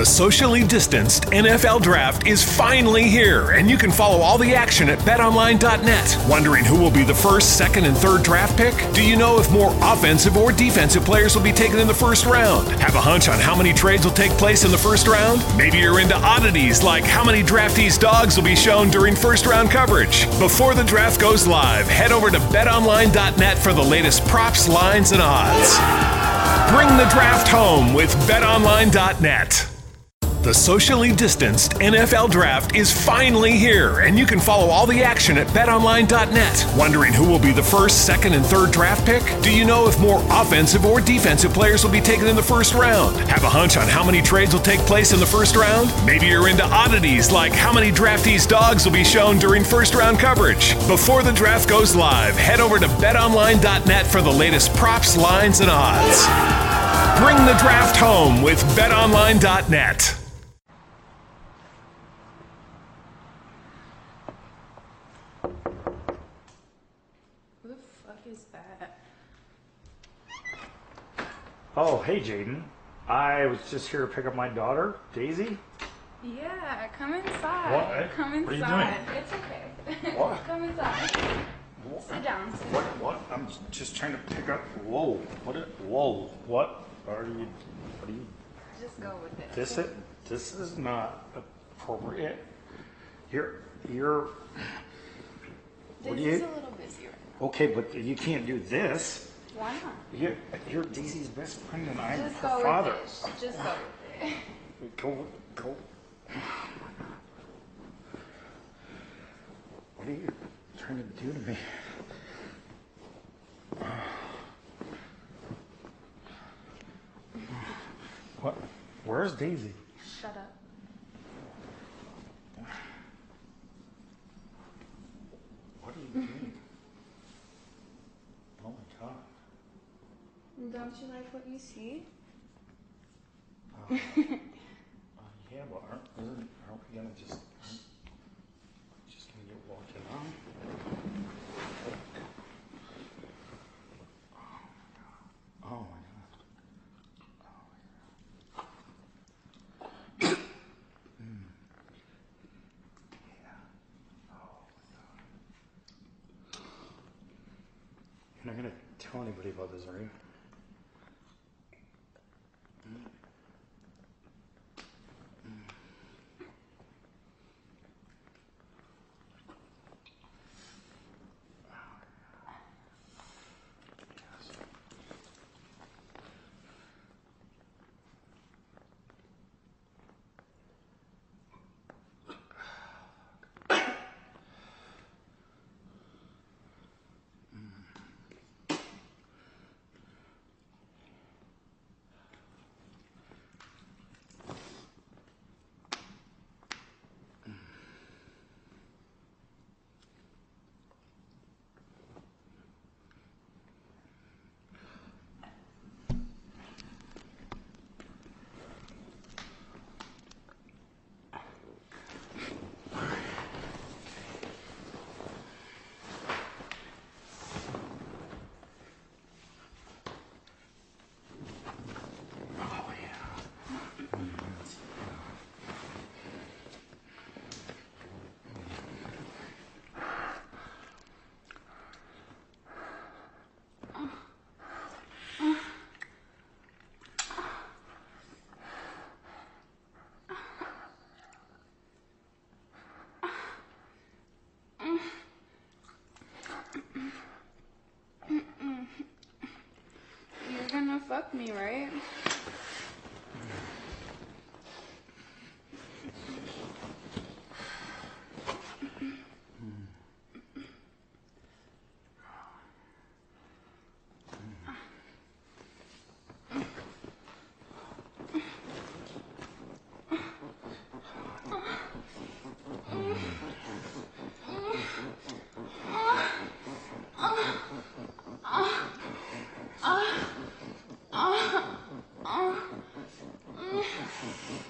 The socially distanced NFL draft is finally here, and you can follow all the action at betonline.net. Wondering who will be the first, second, and third draft pick? Do you know if more offensive or defensive players will be taken in the first round? Have a hunch on how many trades will take place in the first round? Maybe you're into oddities like how many draftees' dogs will be shown during first round coverage. Before the draft goes live, head over to betonline.net for the latest props, lines, and odds. Bring the draft home with betonline.net. The socially distanced NFL draft is finally here, and you can follow all the action at betonline.net. Wondering who will be the first, second, and third draft pick? Do you know if more offensive or defensive players will be taken in the first round? Have a hunch on how many trades will take place in the first round? Maybe you're into oddities like how many draftees' dogs will be shown during first round coverage. Before the draft goes live, head over to betonline.net for the latest props, lines, and odds. Bring the draft home with betonline.net. Who the fuck is that? Oh, hey, Jaden. I was just here to pick up my daughter, Daisy. Yeah, come inside. What? Come What are you inside. doing? It's okay. What? come inside. Sit down. Sit What? down. What? I'm just trying to pick up. Whoa! What? i- Whoa! What are you? What are you? Just go with it. This is this is not appropriate. You're you're This what you- is a little busy right now. okay, but you can't do this. Why not? You're you're Daisy's best friend, and I'm Just her go father. with it. Just go with it. Go go. What are you trying to do to me? What? Where's Daisy? Shut up. What are you doing? oh my god. Don't you like what you see? Uh, yeah, but aren't, isn't, aren't we gonna just, aren't, just gonna get walking on? Oh my god. Mm. Yeah. Oh my god. You're not gonna tell anybody about this, are you? Me, right? Mm-hmm.